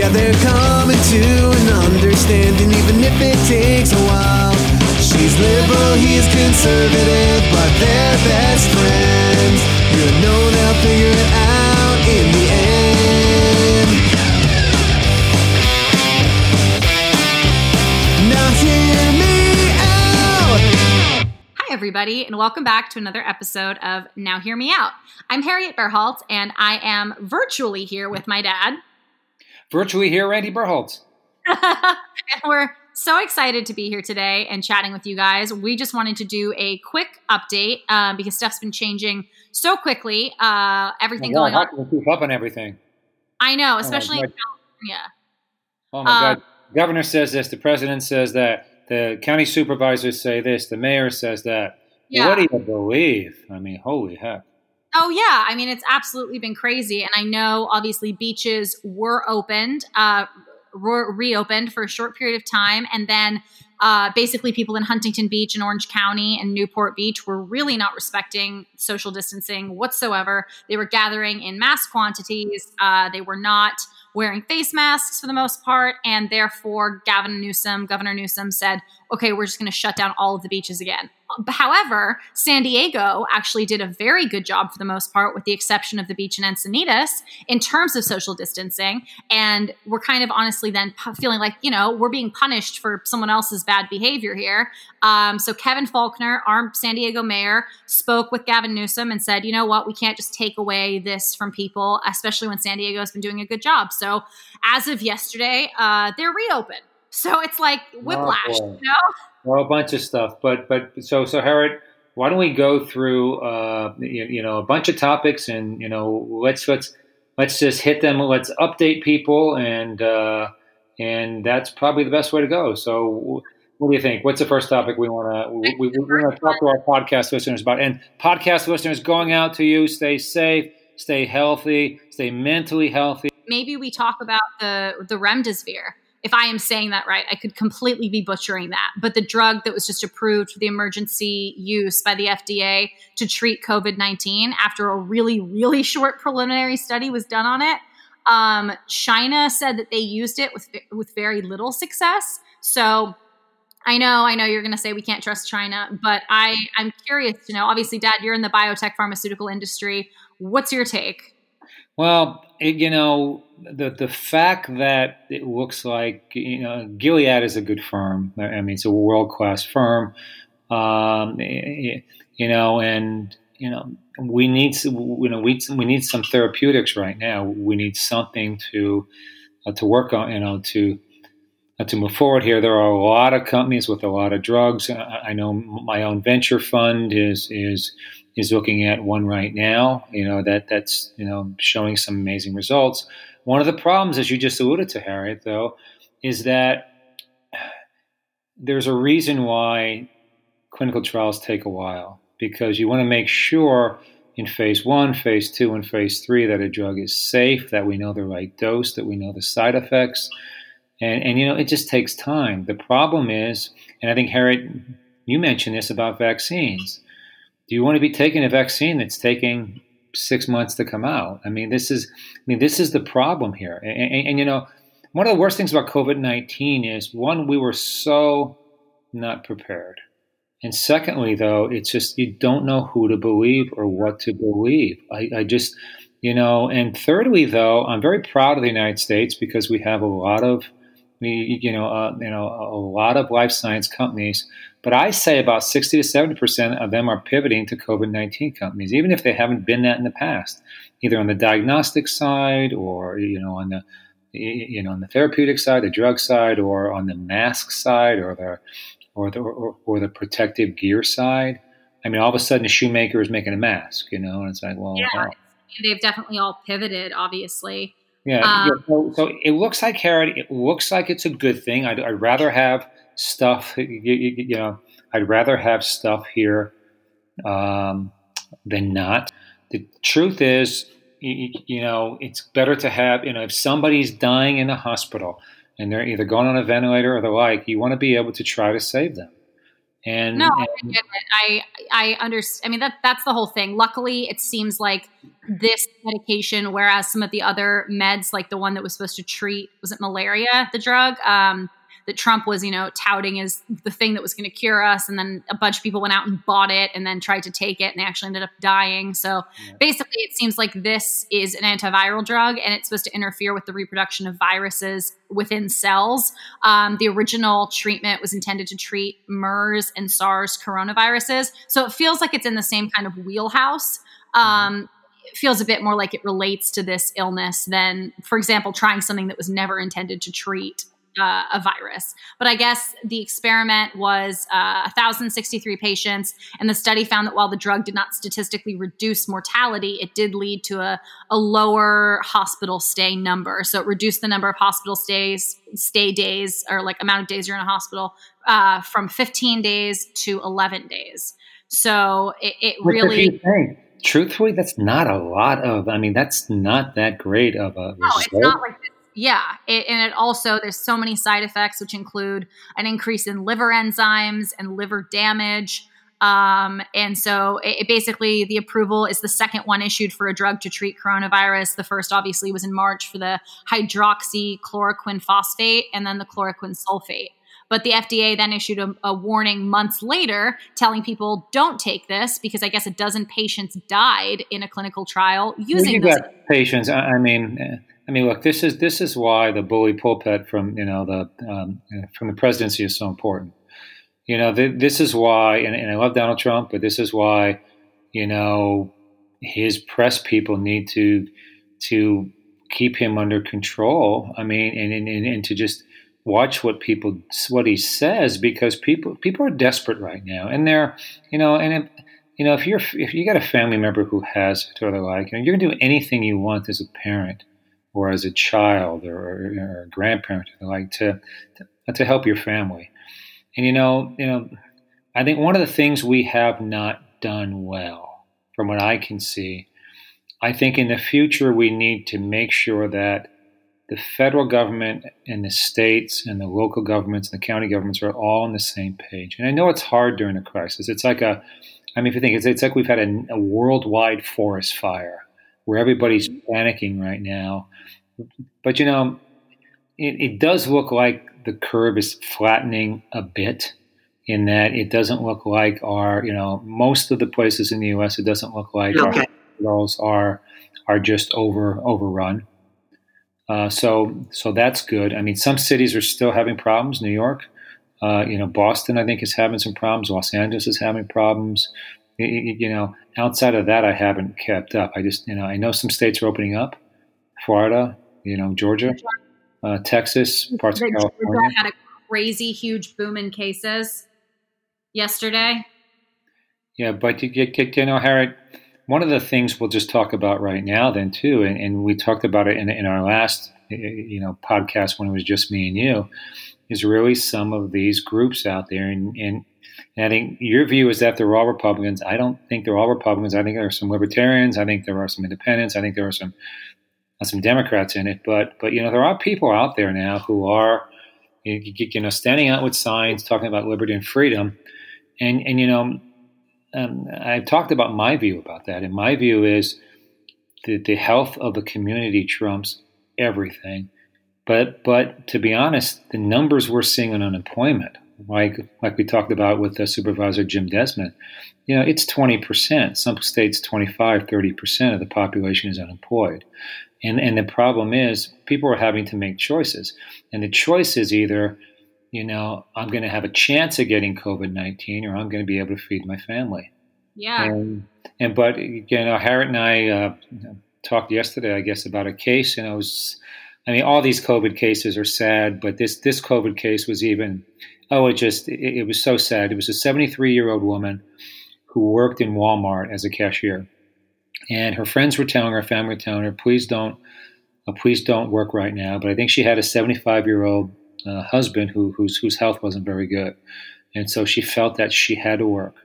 Yeah, they're coming to an understanding, even if it takes a while. She's liberal, he's conservative, but they're best friends. You know they'll figure it out in the end. Now hear me out. Hi, everybody, and welcome back to another episode of Now Hear Me Out. I'm Harriet Berholtz, and I am virtually here with my dad. Virtually here, Randy Berholtz. and we're so excited to be here today and chatting with you guys. We just wanted to do a quick update um, because stuff's been changing so quickly. Uh, everything Oh, going how on. can keep up on everything? I know, especially in California. Oh my Uh, God! Governor says this. The president says that. The county supervisors say this. The mayor says that. Yeah. What do you believe? I mean, holy heck! Oh yeah, I mean it's absolutely been crazy, and I know obviously beaches were opened, uh, were reopened for a short period of time, and then uh, basically people in Huntington Beach and Orange County and Newport Beach were really not respecting social distancing whatsoever. They were gathering in mass quantities. Uh, they were not wearing face masks for the most part, and therefore Gavin Newsom, Governor Newsom, said, "Okay, we're just going to shut down all of the beaches again." However, San Diego actually did a very good job for the most part, with the exception of the beach in Encinitas, in terms of social distancing. And we're kind of honestly then feeling like, you know, we're being punished for someone else's bad behavior here. Um, so Kevin Faulconer, our San Diego mayor, spoke with Gavin Newsom and said, you know what, we can't just take away this from people, especially when San Diego has been doing a good job. So as of yesterday, uh, they're reopened. So it's like whiplash, boy. you know? Well, a bunch of stuff. But but so so Harriet, why don't we go through uh, you, you know a bunch of topics and you know let's let's let's just hit them. Let's update people and uh, and that's probably the best way to go. So. What do you think? What's the first topic we want to we, we, we want to talk to our podcast listeners about? And podcast listeners, going out to you, stay safe, stay healthy, stay mentally healthy. maybe we talk about the the remdesivir. If I am saying that right, I could completely be butchering that. But the drug that was just approved for the emergency use by the FDA to treat COVID nineteen after a really really short preliminary study was done on it. Um, China said that they used it with with very little success. So I know, I know you're going to say we can't trust China, but I I'm curious to know. Obviously, Dad, you're in the biotech pharmaceutical industry. What's your take? Well, it, you know, the the fact that it looks like you know Gilead is a good firm. I mean, it's a world class firm. Um, you know, and you know, we need you know we we need some therapeutics right now. We need something to uh, to work on. You know, to uh, to move forward here. There are a lot of companies with a lot of drugs. I, I know my own venture fund is is is looking at one right now. You know that that's you know showing some amazing results. One of the problems, as you just alluded to, Harriet, though, is that there's a reason why clinical trials take a while because you want to make sure in phase one, phase two, and phase three that a drug is safe, that we know the right dose, that we know the side effects. And, and you know, it just takes time. The problem is, and I think Harriet, you mentioned this about vaccines. Do you want to be taking a vaccine that's taking six months to come out? I mean, this is, I mean, this is the problem here. And, and, and you know, one of the worst things about COVID nineteen is one, we were so not prepared. And secondly, though, it's just you don't know who to believe or what to believe. I, I just, you know, and thirdly, though, I'm very proud of the United States because we have a lot of, you know, uh, you know, a lot of life science companies. But I say about 60 to 70 percent of them are pivoting to COVID 19 companies, even if they haven't been that in the past, either on the diagnostic side or you know on the you know on the therapeutic side, the drug side, or on the mask side, or the or the or, or the protective gear side. I mean, all of a sudden, a shoemaker is making a mask, you know, and it's like, well, Yeah. wow. They've definitely all pivoted, obviously. Yeah, Um, yeah so, so it looks like Harriet. It looks like it's a good thing. I'd, I'd rather have stuff. You, you, you know, I'd rather have stuff here um, than not. The truth is, you, you know, it's better to have. You know, if somebody's dying in a hospital and they're either going on a ventilator or the like, you want to be able to try to save them. And no, I and, get it. I I understand. I mean that that's the whole thing. Luckily, it seems like this medication, whereas some of the other meds, like the one that was supposed to treat was it malaria, the drug, um, that Trump was, you know, touting as the thing that was going to cure us. And then a bunch of people went out and bought it and then tried to take it and they actually ended up dying. So yeah. basically, it seems like this is an antiviral drug and it's supposed to interfere with the reproduction of viruses within cells. Um, the original treatment was intended to treat MERS and SARS coronaviruses. So it feels like it's in the same kind of wheelhouse. Um, it feels a bit more like it relates to this illness than, for example, trying something that was never intended to treat uh, a virus. But I guess the experiment was uh, 1,063 patients, and the study found that while the drug did not statistically reduce mortality, it did lead to a, a lower hospital stay number. So it reduced the number of hospital stays, stay days, or like amount of days you're in a hospital uh, from 15 days to 11 days. So it, it really. Truthfully, that's not a lot of. I mean, that's not that great of a. No, result. it's not like yeah, it, and it also there's so many side effects, which include an increase in liver enzymes and liver damage. Um, and so it, it, basically the approval is the second one issued for a drug to treat coronavirus. The first obviously was in March for the hydroxychloroquine phosphate and then the chloroquine sulfate. But the FDA then issued a, a, warning months later telling people don't take this because I guess a dozen patients died in a clinical trial using you patients. I mean, eh, I mean, look, this is this is why the bully pulpit from you know the um, from the presidency is so important. You know, th- this is why, and, and I love Donald Trump, but this is why, you know, his press people need to to keep him under control. I mean, and and, and to just watch what people what he says because people people are desperate right now, and they're you know, and it, you know, if you're if you got a family member who has it or the like, you know, you're gonna do anything you want as a parent or as a child or, or a grandparent like to, to to help your family. And you know, you know, I think one of the things we have not done well, from what I can see, I think in the future we need to make sure that the federal government and the states and the local governments and the county governments are all on the same page. And I know it's hard during a crisis. It's like a, I mean, if you think it's, it's like we've had a, a worldwide forest fire where everybody's panicking right now. But you know, it, it does look like the curve is flattening a bit in that it doesn't look like our, you know, most of the places in the U.S. It doesn't look like okay. our hospitals are are just over overrun. Uh, so so that's good. I mean, some cities are still having problems. New York, uh, you know, Boston, I think is having some problems. Los Angeles is having problems you know, outside of that, I haven't kept up. I just, you know, I know some states are opening up. Florida, you know, Georgia, uh, Texas, parts of California. Georgia had a crazy huge boom in cases yesterday. Yeah, but you, you, you know, Harriet, one of the things we'll just talk about right now, then too, and, and we talked about it in, in our last, you know, podcast when it was just me and you, is really some of these groups out there, and, and and I think your view is that they're all Republicans. I don't think they're all Republicans. I think there are some libertarians. I think there are some independents. I think there are some uh, some Democrats in it. But but you know there are people out there now who are you know standing out with signs talking about liberty and freedom. And and you know um, I've talked about my view about that. And my view is that the health of the community trumps everything. But but to be honest, the numbers we're seeing on unemployment like like we talked about with the supervisor Jim Desmond, you know, it's 20%. Some states 25, 30% of the population is unemployed. And and the problem is people are having to make choices. And the choice is either, you know, I'm going to have a chance of getting COVID-19 or I'm going to be able to feed my family. Yeah. And, and but you know, Harriet and I uh, talked yesterday, I guess, about a case, and I was I mean, all these COVID cases are sad, but this this COVID case was even oh, it just it, it was so sad. It was a 73 year old woman who worked in Walmart as a cashier, and her friends were telling her, family telling her, please don't, uh, please don't work right now. But I think she had a 75 year old uh, husband who whose whose health wasn't very good, and so she felt that she had to work.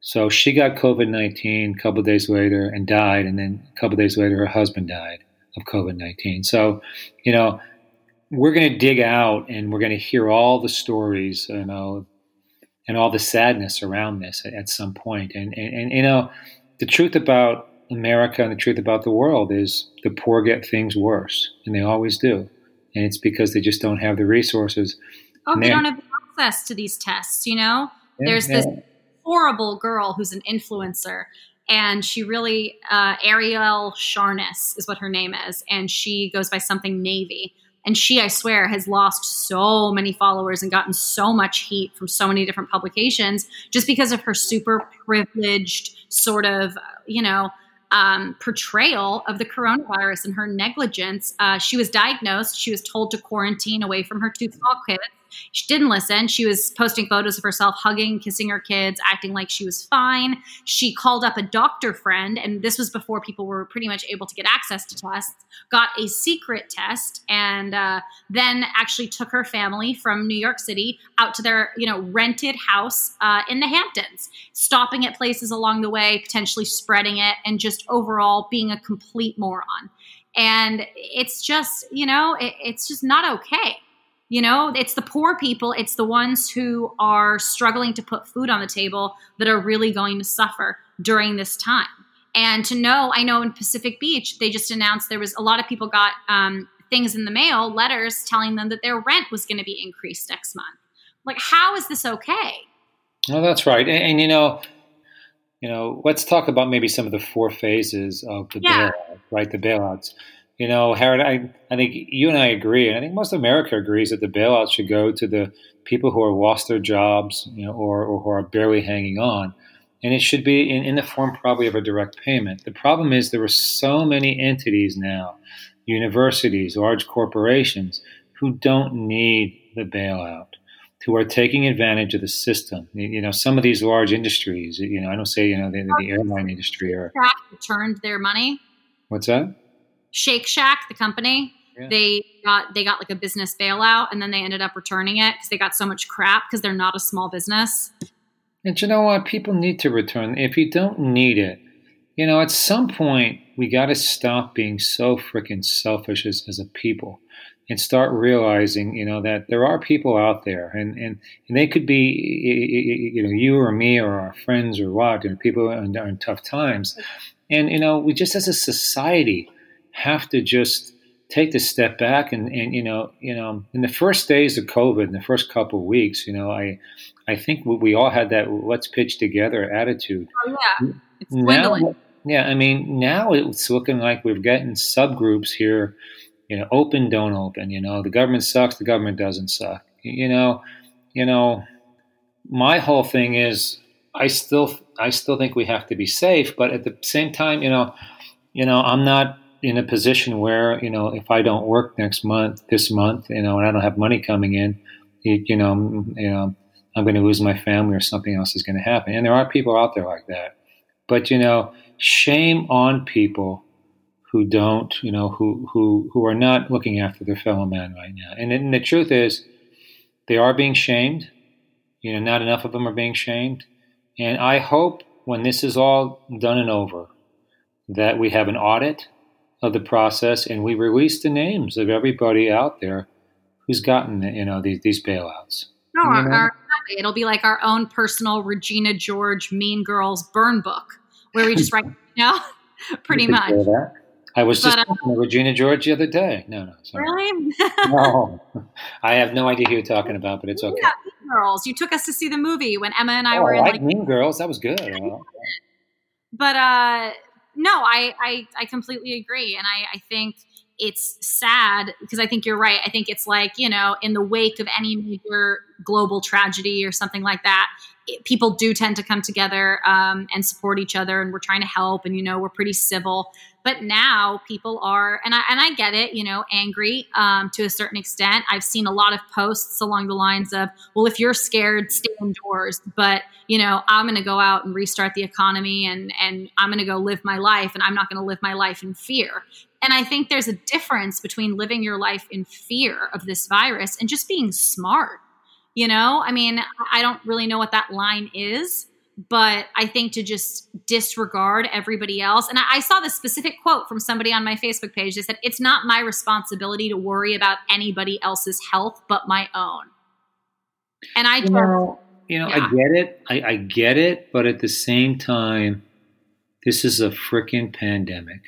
So she got COVID 19 a couple days later and died, and then a couple days later her husband died of COVID 19. So, you know, we're going to dig out and we're going to hear all the stories, you know, and all the sadness around this at, at some point. And, and and you know, the truth about America and the truth about the world is the poor get things worse, and they always do. And it's because they just don't have the resources. Oh, they don't have access to these tests. You know, yeah, there's yeah. this horrible girl who's an influencer and she really uh, Arielle Charnas is what her name is, and she goes by something Navy. And she, I swear, has lost so many followers and gotten so much heat from so many different publications just because of her super privileged sort of, you know, um, portrayal of the coronavirus and her negligence. Uh, she was diagnosed. She was told to quarantine away from her two small kids. She didn't listen. She was posting photos of herself hugging, kissing her kids, acting like she was fine. She called up a doctor friend, and this was before people were pretty much able to get access to tests, got a secret test, and uh, then actually took her family from New York City out to their, you know, rented house uh, in the Hamptons, stopping at places along the way, potentially spreading it, and just overall being a complete moron. And it's just, you know, it, it's just not okay. You know, it's the poor people, it's the ones who are struggling to put food on the table that are really going to suffer during this time. And to know, I know in Pacific Beach, they just announced there was a lot of people got um, things in the mail, letters telling them that their rent was going to be increased next month. Like, how is this okay? Well, that's right. And, and, you know, you know, let's talk about maybe some of the four phases of the yeah. bailout, right? The bailouts. You know, Harriet, I, I think you and I agree, and I think most of America agrees that the bailout should go to the people who have lost their jobs, you know, or, or who are barely hanging on. And it should be in, in the form probably of a direct payment. The problem is there are so many entities now, universities, large corporations, who don't need the bailout who are taking advantage of the system. You know, some of these large industries. You know, I don't say you know the, the airline industry or returned their money. What's that? Shake Shack, the company, yeah. they got they got like a business bailout, and then they ended up returning it because they got so much crap because they're not a small business. And you know what? People need to return. If you don't need it, you know, at some point we got to stop being so freaking selfish as, as a people and start realizing, you know, that there are people out there, and and, and they could be, you know, you or me or our friends or what, and people are in, are in tough times, and you know, we just as a society have to just take the step back and, and you know you know in the first days of COVID, in the first couple of weeks, you know I I think we all had that let's pitch together attitude. Oh yeah, it's now, yeah. I mean now it's looking like we've getting subgroups here. You know, open, don't open. You know, the government sucks. The government doesn't suck. You know, you know. My whole thing is I still I still think we have to be safe, but at the same time, you know, you know, I'm not in a position where you know if I don't work next month, this month, you know, and I don't have money coming in, you, you know, you know, I'm going to lose my family or something else is going to happen. And there are people out there like that. But you know, shame on people who don't, you know, who who who are not looking after their fellow man right now. And, and the truth is, they are being shamed. You know, not enough of them are being shamed. And I hope when this is all done and over, that we have an audit of the process, and we release the names of everybody out there who's gotten you know these these bailouts. No, our, our, it'll be like our own personal Regina George Mean Girls burn book, where we just write, you know, pretty much. I was just but, uh, Regina George the other day. No, no, sorry. Really? no, I have no idea who you're talking about, but it's okay. Yeah, mean Girls. You took us to see the movie when Emma and I oh, were in like, like Mean Girls. That was good. But uh, no, I, I, I completely agree. And I, I think it's sad because I think you're right. I think it's like, you know, in the wake of any major global tragedy or something like that, it, people do tend to come together um, and support each other. And we're trying to help. And, you know, we're pretty civil. But now people are, and I, and I get it, you know, angry um, to a certain extent. I've seen a lot of posts along the lines of, well, if you're scared, stay indoors. But, you know, I'm going to go out and restart the economy and, and I'm going to go live my life and I'm not going to live my life in fear. And I think there's a difference between living your life in fear of this virus and just being smart. You know, I mean, I don't really know what that line is but I think to just disregard everybody else. And I, I, saw this specific quote from somebody on my Facebook page that said, It's not my responsibility to worry about anybody else's health but my own. And I, you know, you know, Yeah. I get it. I, I get it, but at the same time, this is a freaking pandemic,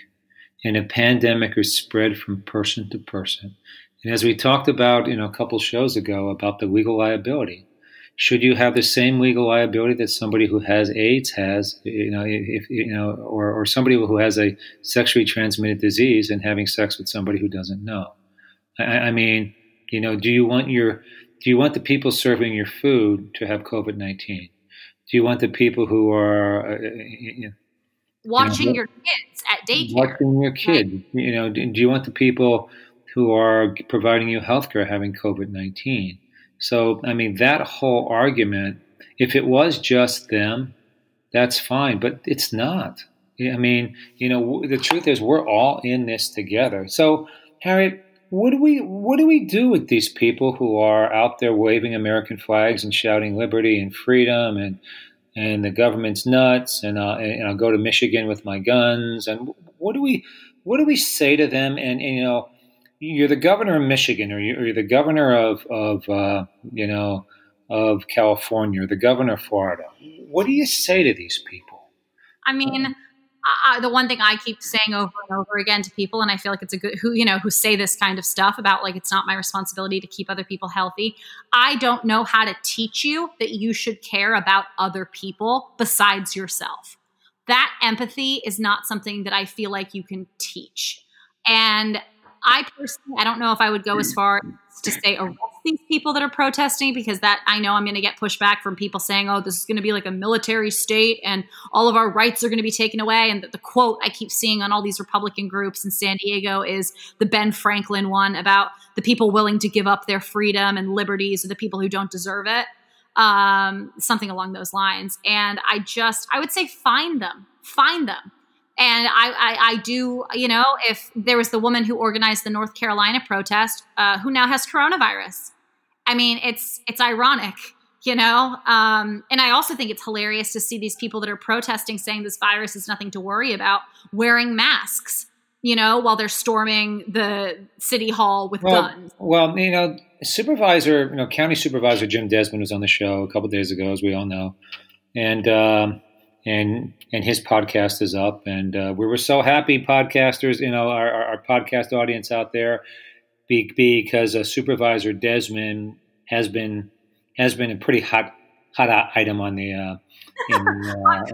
and a pandemic is spread from person to person. And as we talked about, you know, a couple shows ago about the legal liability, should you have the same legal liability that somebody who has AIDS has, you know, if you know, or, or somebody who has a sexually transmitted disease and having sex with somebody who doesn't know? I, I mean, you know, do you want your do you want the people serving your food to have COVID nineteen? Do you want the people who are uh, you know, Watching Yeah. your kids at daycare. watching your kid? You know, do, do you want the people who are providing you healthcare having COVID nineteen? So, I mean, that whole argument, if it was just them, that's fine, but it's not. I mean, you know, the truth is, we're all in this together. So, Harriet, what do we what do we do with these people who are out there waving American flags and shouting liberty and freedom and and the government's nuts and, uh, and I'll go to Michigan with my guns and what do we what do we say to them and, and you know you're the governor of Michigan or you- or you're the governor of of uh, you know of California or the governor of Florida what do you say to these people I mean, the one thing I keep saying over and over again to people, and I feel like it's a good who you know who say this kind of stuff about like it's not my responsibility to keep other people healthy. I don't know how to teach you that you should care about other people besides yourself. That empathy is not something that I feel like you can teach. And I personally, I don't know if I would go as far as to say arrest these people that are protesting because that I know I'm going to get pushback from people saying, "Oh, this is going to be like a military state and all of our rights are going to be taken away." And the, the quote I keep seeing on all these Republican groups in San Diego is the Ben Franklin one about the people willing to give up their freedom and liberties are the people who don't deserve it. Um, something along those lines. And I just, I would say, find them, find them. And I, I, I do, you know, if there was the woman who organized the North Carolina protest, uh, who now has coronavirus. I mean, it's it's ironic, you know. Um, and I also think it's hilarious to see these people that are protesting saying this virus is nothing to worry about, wearing masks, you know, while they're storming the city hall with well, guns. well you know supervisor you know county supervisor Jim Desmond was on the show a couple days ago as we all know and um, and and his podcast is up and uh, we were so happy podcasters you know our, our, our podcast audience out there be, because uh, supervisor desmond has been has been a pretty hot hot item on the uh, in, uh,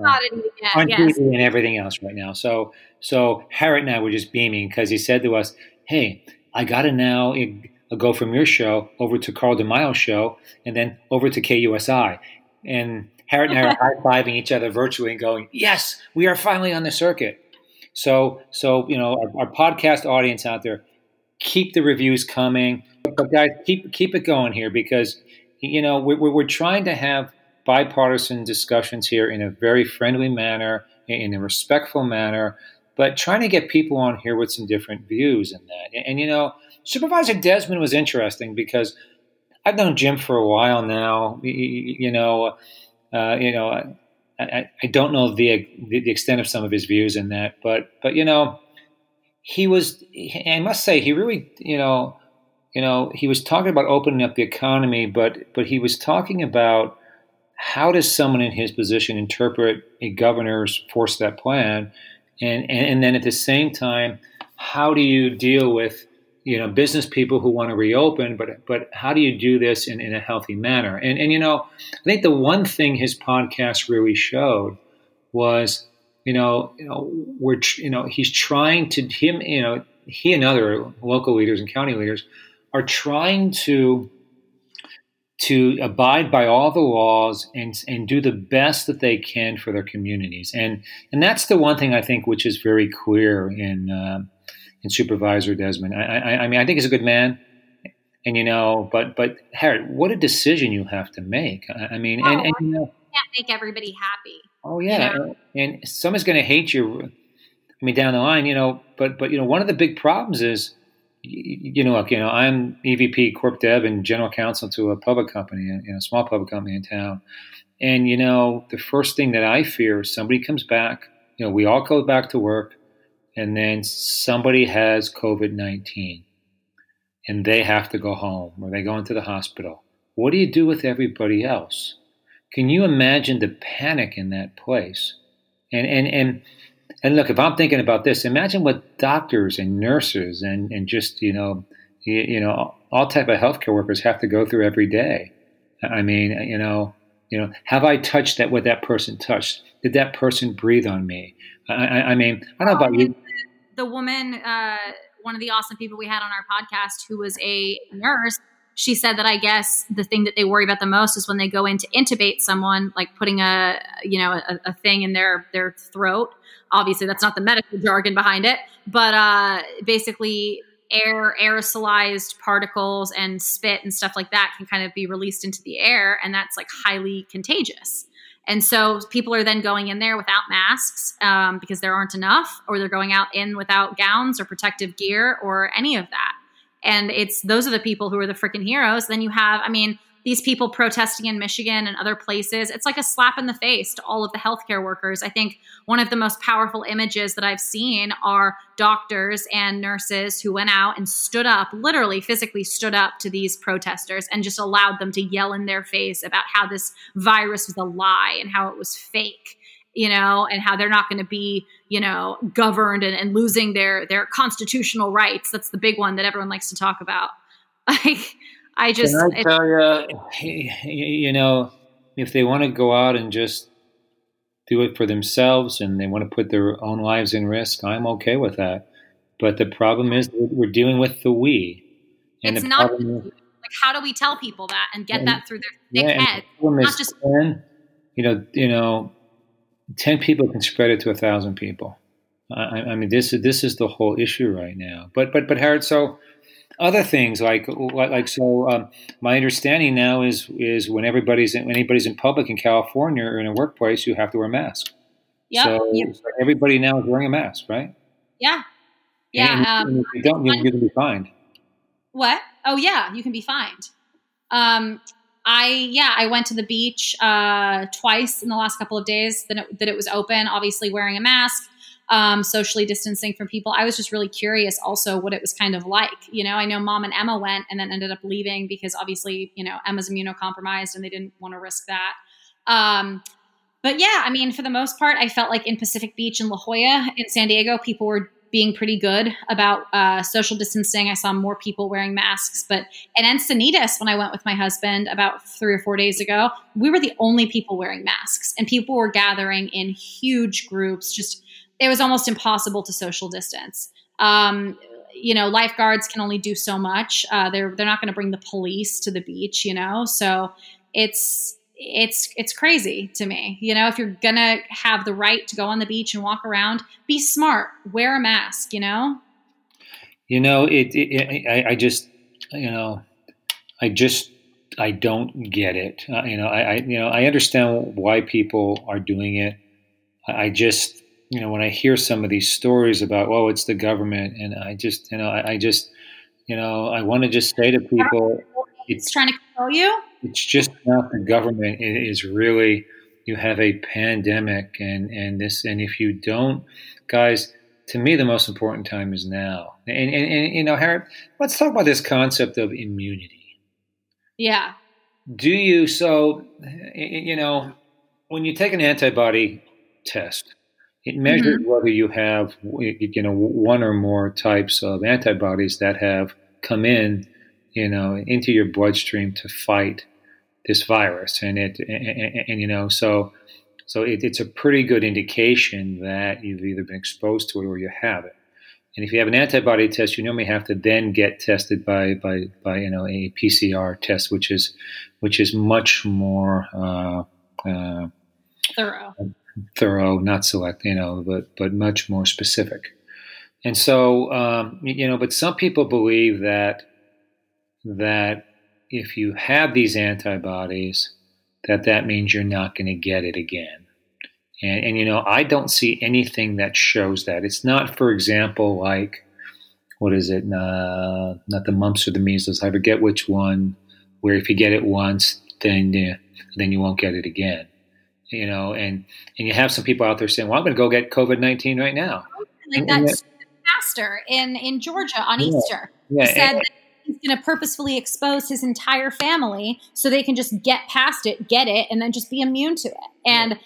on yes. TV and everything else right now. So so Harriet and I were just beaming because he said to us, "Hey, I got to now uh, go from your show over to Carl DeMaio's show, and then over to KUSI." And Harriet and I are high fiving each other virtually and going, "Yes, we are finally on the circuit." So so you know our, our podcast audience out there, keep the reviews coming, but guys, keep keep it going here because you know we're, we're trying to have bipartisan discussions here in a very friendly manner, in a respectful manner, but trying to get people on here with some different views in that. And, and, you know, Supervisor Desmond was interesting because I've known Jim for a while now. You, you know, uh, you know, I, I don't know the, the extent of some of his views in that, but but you know, he was. I must say, he really, you know, you know, he was talking about opening up the economy, but but he was talking about how does someone in his position interpret a governor's four step plan? And, and, and then at the same time, how do you deal with you know business people who want to reopen, but but how do you do this in, in a healthy manner? And and you know, I think the one thing his podcast really showed was you know you know we're you know he's trying to him you know he and other local leaders and county leaders are trying to to abide by all the laws and and do the best that they can for their communities. And and that's the one thing I think which is very clear in uh, in Supervisor Desmond. I, I, I mean, I think he's a good man, and you know, but but Harry, what a decision you have to make. I, I mean, and, and oh, you know, can't make everybody happy. oh yeah, You know? and someone's going to hate you. I mean, down the line, you know, but but you know, one of the big problems is you know, look, you know, I'm EVP Corp Dev and General Counsel to a public company, you know, small public company in town. And you know, the first thing that I fear is somebody comes back. You know, we all go back to work, and then somebody has COVID nineteen, and they have to go home or they go into the hospital. What do you do with everybody else? Can you imagine the panic in that place? And and and and look, if I'm thinking about this, imagine what doctors and nurses and and just you know you, you know all type of healthcare workers have to go through every day. I mean, you know, you know, have I touched that what that person touched? Did that person breathe on me? I, I, I mean, I don't know about you. The woman, uh, one of the awesome people we had on our podcast, who was a nurse, she said that I guess the thing that they worry about the most is when they go in to intubate someone, like putting a you know a, a thing in their their throat. Obviously, that's not the medical jargon behind it, but uh, basically air aerosolized particles and spit and stuff like that can kind of be released into the air and that's like highly contagious and so people are then going in there without masks um, because there aren't enough or they're going out in without gowns or protective gear or any of that. And it's those are the people who are the freaking heroes. Then you have i mean these people protesting in Michigan and other places, it's like a slap in the face to all of the healthcare workers. I think one of the most powerful images that I've seen are doctors and nurses who went out and stood up, literally physically stood up to these protesters and just allowed them to yell in their face about how this virus was a lie and how it was fake you know, and how they're not going to be, you know, governed and, and, losing their their constitutional rights. That's the big one that everyone likes to talk about. Like, I just Can I tell you, you know, if they want to go out and just do it for themselves and they want to put their own lives in risk, I'm okay with that. But the problem is we're dealing with the we. And it's not is, like how do we tell people that and get and, that through their thick yeah, head? Not just 10, you know, you know, ten people can spread it to a thousand people. I, I mean, this is this is the whole issue right now. But but but Harold, so other things like like so um, my understanding now is is when everybody's in, when anybody's in public in California or in a workplace you have to wear a mask. Yep. So, yep. so everybody now is wearing a mask, right? Yeah. Yeah. And, um, if you don't, you, you can be fined. What? Oh yeah, you can be fined. Um, I yeah, I went to the beach uh, twice in the last couple of days that it, that it was open. Obviously, wearing a mask um, socially distancing from people. I was just really curious also what it was kind of like. You know, I know mom and Emma went and then ended up leaving because obviously, you know, Emma's immunocompromised and they didn't want to risk that. Um, but yeah, I mean, for the most part, I felt like in Pacific Beach and La Jolla in San Diego, people were being pretty good about uh, social distancing. I saw more people wearing masks. But in Encinitas, when I went with my husband about three or four days ago, we were the only people wearing masks, and people were gathering in huge groups, just it was almost impossible to social distance. Um, you know, lifeguards can only do so much. Uh, they're they're not going to bring the police to the beach, you know. So it's it's it's crazy to me. You know, if you're gonna have the right to go on the beach and walk around, be smart. Wear a mask. You know. You know, it. it, it I, I, just, you know, I just, I don't get it. Uh, you know, I, I, you know, I understand why people are doing it. I just, you know, when I hear some of these stories about, oh, it's the government, and I just, you know, I, I just, you know, I want to just say to people, it's trying to control you. It's just not the government. It is really you have a pandemic, and and this, and if you don't, guys, to me, the most important time is now. And and, and you know, Harry, let's talk about this concept of immunity. Yeah. Do you so? You know, when you take an antibody test it measures mm-hmm. whether you have, you know, one or more types of antibodies that have come in, you know, into your bloodstream to fight this virus, and it, and, and, and you know, so, so it, it's a pretty good indication that you've either been exposed to it or you have it. And if you have an antibody test, you normally have to then get tested by by, by you know a PCR test, which is which is much more uh, uh, thorough thorough, not select, you know, but but much more specific. And so, um, you know, but some people believe that that if you have these antibodies, that that means you're not going to get it again. And, and you know, I don't see anything that shows that. It's not, for example, like what is it? Uh, not the mumps or the measles. I forget which one. Where if you get it once, then uh, then you won't get it again you know, and and you have some people out there saying, "Well, I'm going to go get COVID nineteen right now." Like that pastor in in Georgia on yeah, Easter yeah, said and, that he's going to purposefully expose his entire family so they can just get past it, get it, and then just be immune to it. And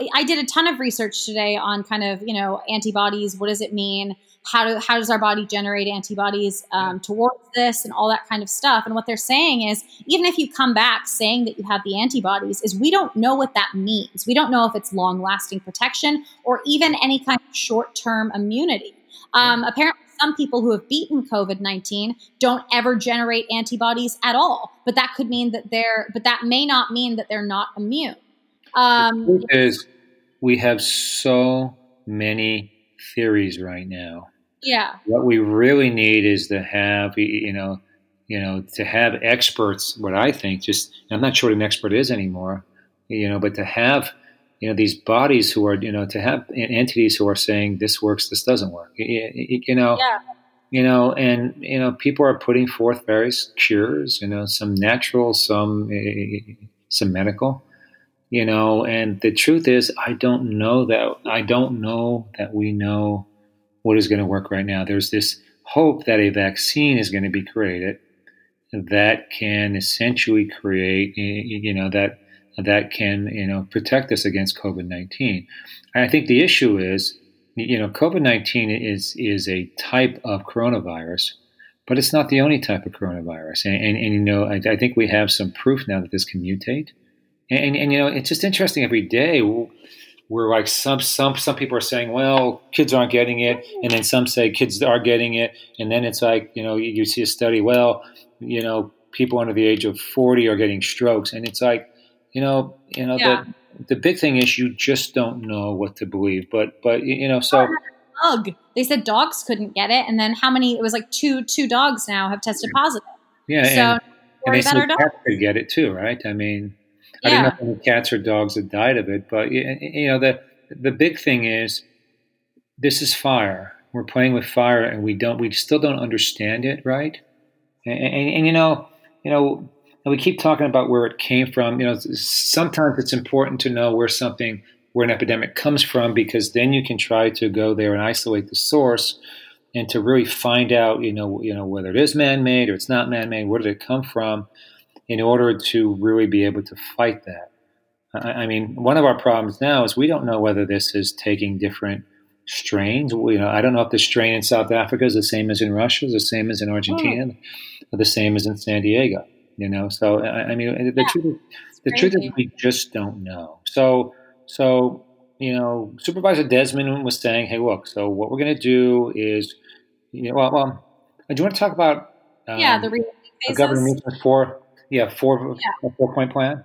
I, I did a ton of research today on kind of you know antibodies. What does it mean? How do how does our body generate antibodies um, towards this and all that kind of stuff? And what they're saying is, even if you come back saying that you have the antibodies, is we don't know what that means. We don't know if it's long lasting protection or even any kind of short term immunity. Um, apparently, some people who have beaten COVID 19 don't ever generate antibodies at all. But that could mean that they're, but that may not mean that they're not immune. Um, is we have so many theories right now. Yeah. What we really need is to have, you know, you know, to have experts. What I think, just I'm not sure what an expert is anymore, you know, but to have you know these bodies who are you know to have entities who are saying this works this doesn't work you, you know yeah. you know and you know people are putting forth various cures you know some natural some some medical you know and the truth is i don't know that i don't know that we know what is going to work right now there's this hope that a vaccine is going to be created that can essentially create you know that that can you know protect us against COVID nineteen. I think the issue is you know COVID nineteen is is a type of coronavirus, but it's not the only type of coronavirus. And, and, and you know I, I, think we have some proof now that this can mutate. And, and, and you know it's just interesting every day. We're like some some some people are saying, well, kids aren't getting it, and then some say kids are getting it, and then it's like you know you, you see a study, well, you know people under the age of forty are getting strokes, and it's like you know, you know yeah. the the big thing is you just don't know what to believe. But but you know, so dog. They said dogs couldn't get it, and then how many? It was like two two dogs now have tested positive. Yeah, so and, and they said cats could get it too, right? I mean, yeah. I don't know how many cats or dogs that died of it, but you know the the big thing is this is fire. We're playing with fire, and we don't we still don't understand it, right? And, and, and you know, you know, we keep talking about where it came from. You know, sometimes it's important to know where something, where an epidemic comes from, because then you can try to go there and isolate the source, and to really find out, you know, you know whether it is man-made or it's not man-made. Where did it come from? In order to really be able to fight that. I, I mean, one of our problems now is we don't know whether this is taking different strains. You know, I don't know if the strain in South Africa is the same as in Russia, the same as in Argentina, oh. or the same as in San Diego. You know, so I, I mean, the yeah, truth is, the crazy. truth is we just don't know. So, so you know, Supervisor Desmond was saying, "Hey, look, so what we're going to do is, you know, well, well, do you want to talk about um, yeah the Governor Newsom's four yeah four yeah. four point plan?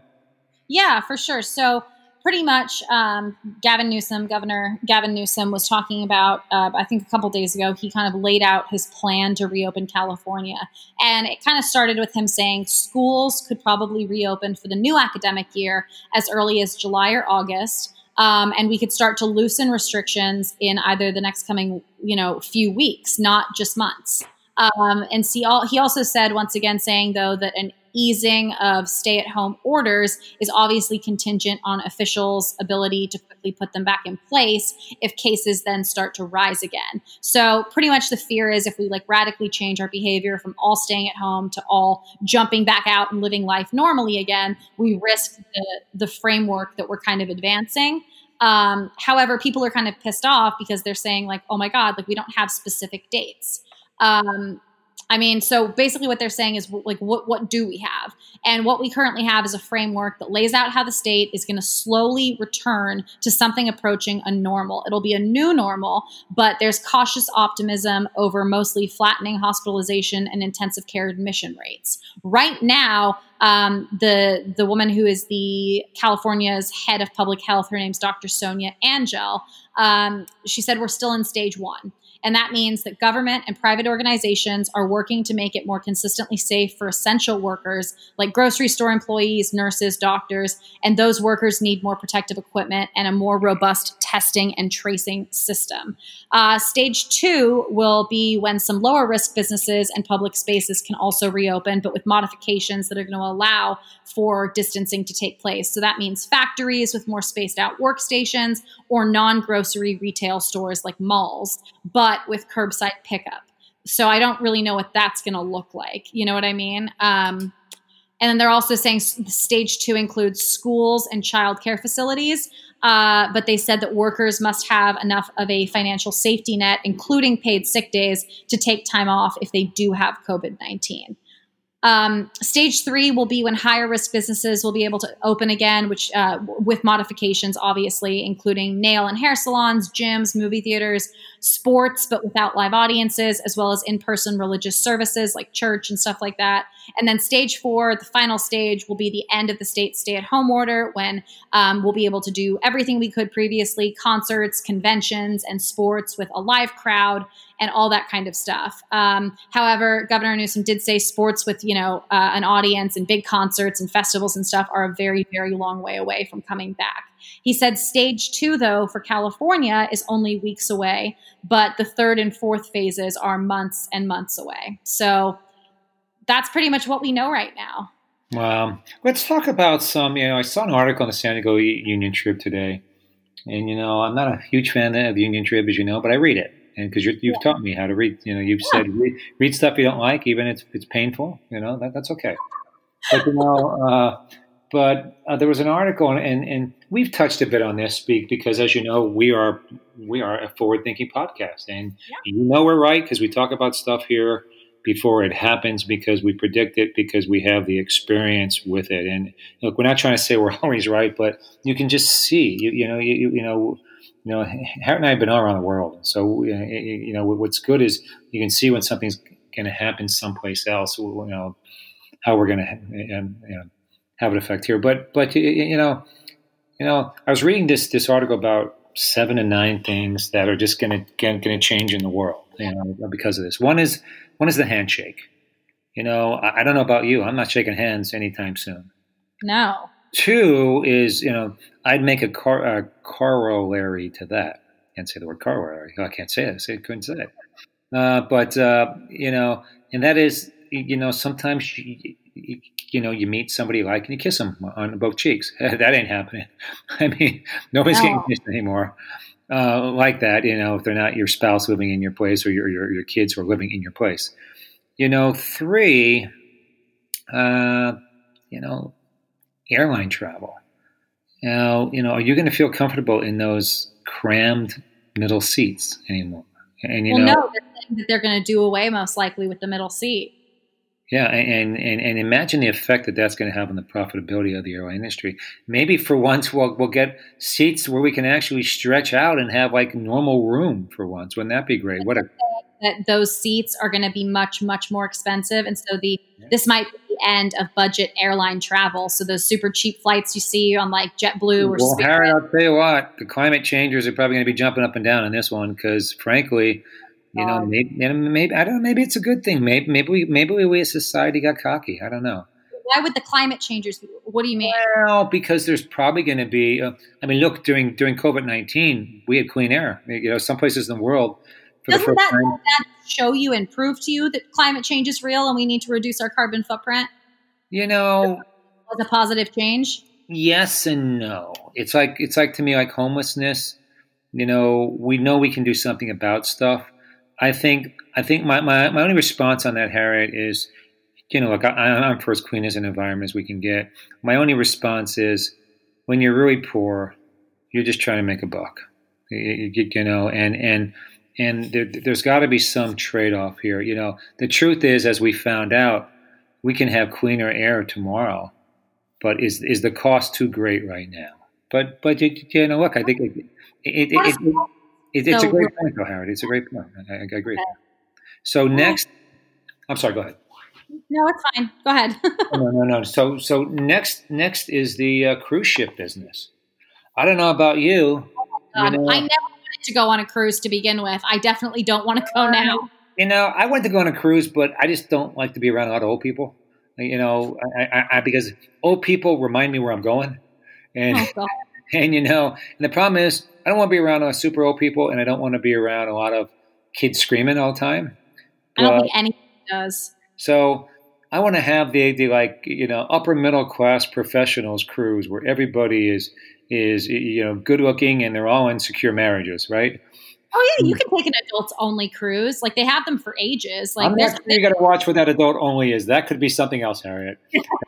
Yeah, for sure. So pretty much um, Gavin Newsom, Governor Gavin Newsom, was talking about, uh, I think a couple days ago, he kind of laid out his plan to reopen California. And it kind of started with him saying schools could probably reopen for the new academic year as early as July or August. Um, and we could start to loosen restrictions in either the next coming, you know, few weeks, not just months. Um, and see, all, he also said once again, saying though that an easing of stay at home orders is obviously contingent on officials' ability to quickly put them back in place if cases then start to rise again. So, pretty much the fear is if we like radically change our behavior from all staying at home to all jumping back out and living life normally again, we risk the, the framework that we're kind of advancing. Um, however, people are kind of pissed off because they're saying, like, oh my God, like we don't have specific dates. Um, I mean, so basically what they're saying is like, what, what do we have? And what we currently have is a framework that lays out how the state is going to slowly return to something approaching a normal. It'll be a new normal, but there's cautious optimism over mostly flattening hospitalization and intensive care admission rates. Right now, um, the the woman who is the California's head of public health, her name's Dr. Sonia Angell. Um, she said we're still in stage one. And that means that government and private organizations are working to make it more consistently safe for essential workers like grocery store employees, nurses, doctors, and those workers need more protective equipment and a more robust testing and tracing system. Uh, stage two will be when some lower risk businesses and public spaces can also reopen, but with modifications that are going to allow for distancing to take place. So that means factories with more spaced out workstations or non grocery retail stores like malls. But with curbside pickup. so I don't really know what that's going to look like. You know what I mean? Um, and then they're also saying stage two includes schools and childcare facilities. Uh, but they said that workers must have enough of a financial safety net, including paid sick days, to take time off if they do have COVID 19. Um, stage three will be when higher risk businesses will be able to open again, which uh, with modifications, obviously, including nail and hair salons, gyms, movie theaters, sports, but without live audiences, as well as in person religious services like church and stuff like that. And then stage four, the final stage, will be the end of the state stay at home order when um, we'll be able to do everything we could previously concerts, conventions, and sports with a live crowd and all that kind of stuff. Um, however, Governor Newsom did say sports with you know uh, an audience and big concerts and festivals and stuff are a very very long way away from coming back. He said stage two though for California is only weeks away, but the third and fourth phases are months and months away. So that's pretty much what we know right now. Wow. Let's talk about some. You know, I saw an article on the San Diego Union Trib today, and you know, I'm not a huge fan of the Union Trib, as you know, but I read it and because you've yeah. taught me how to read, you know, you've yeah. said read, read, stuff you don't like, even if it's painful, you know, that, that's okay. But you know, uh, but uh, there was an article, and, and we've touched a bit on this, speak because as you know, we are we are a forward thinking podcast, and yeah. you know we're right because we talk about stuff here before it happens because we predict it because we have the experience with it. And look, we're not trying to say we're always right, but you can just see, you, you know, you, you know you know, Harriet and I have been all around the world. So, you know, what's good is you can see when something's going to happen someplace else, you know, how we're going to you know, have an effect here. But, but, you know, you know, I was reading this, this article about seven to nine things that are just going to, going to change in the world, you know, because of this. One is, one is the handshake. You know, I, I don't know about you. I'm not shaking hands anytime soon. No. Two is, you know, I'd make a, car, a corollary to that. Can't say the word corollary. I can't say it. I couldn't say it. Uh, but, uh, you know, and that is, you know, sometimes, you, you, know, you meet somebody you like and you kiss them on both cheeks. that ain't happening. I mean, nobody's no. getting kissed anymore. Uh, like that, you know, if they're not your spouse living in your place or your, your, your kids who are living in your place. You know, three, uh, you know, airline travel. Now, you know, are you going to feel comfortable in those crammed middle seats anymore? And you well, know, no, that they're going to do away most likely with the middle seat. Yeah, and, and and imagine the effect that that's going to have on the profitability of the airline industry. Maybe for once we'll we'll get seats where we can actually stretch out and have like normal room for once. Wouldn't that be great? What a that those seats are going to be much much more expensive, and so the this might be the end of budget airline travel. So those super cheap flights you see on like JetBlue or well, Spirit. Harry, I'll tell you what, the climate changers are probably going to be jumping up and down on this one because, frankly, you know, um, maybe, maybe I don't know. Maybe it's a good thing. Maybe maybe we maybe we as society got cocky. I don't know. Why would the climate changers? What do you mean? Well, because there's probably going to be. Uh, I mean, look during during COVID nineteen, we had clean air. You know, some places in the world doesn't that, that show you and prove to you that climate change is real and we need to reduce our carbon footprint? You know, as a positive change. Yes and no. It's like it's like to me like homelessness. You know, we know we can do something about stuff. I think I think my, my, my only response on that, Harriet, is you know, look, I, I'm for as clean as an environment as we can get. My only response is when you're really poor, you're just trying to make a buck. You, you, you know, and and and there, has got to be some trade-off here. You know, the truth is, as we found out, we can have cleaner air tomorrow, but is is the cost too great right now? But but you, you know, look, I think it, it, it, it it's a great point, though, Howard. It's a great point. I, I agree. So next, I'm sorry. Go ahead. No, it's fine. Go ahead. no, no, no. So so next next is the uh, cruise ship business. I don't know about you. Oh you know, I never wanted to go on a cruise to begin with. I definitely don't want to go now. You know, I went to go on a cruise, but I just don't like to be around a lot of old people. You know, I, I, I because old people remind me where I'm going, and oh, and you know, and the problem is I don't want to be around a super old people, and I don't want to be around a lot of kids screaming all the time. I don't think anyone does. So I want to have the, the like you know upper middle class professionals cruise where everybody is is you know good looking and they're all in secure marriages, right? Oh yeah, you can take an adults only cruise. Like they have them for ages. Like I'm not sure you got to watch what that adult only is. That could be something else, Harriet.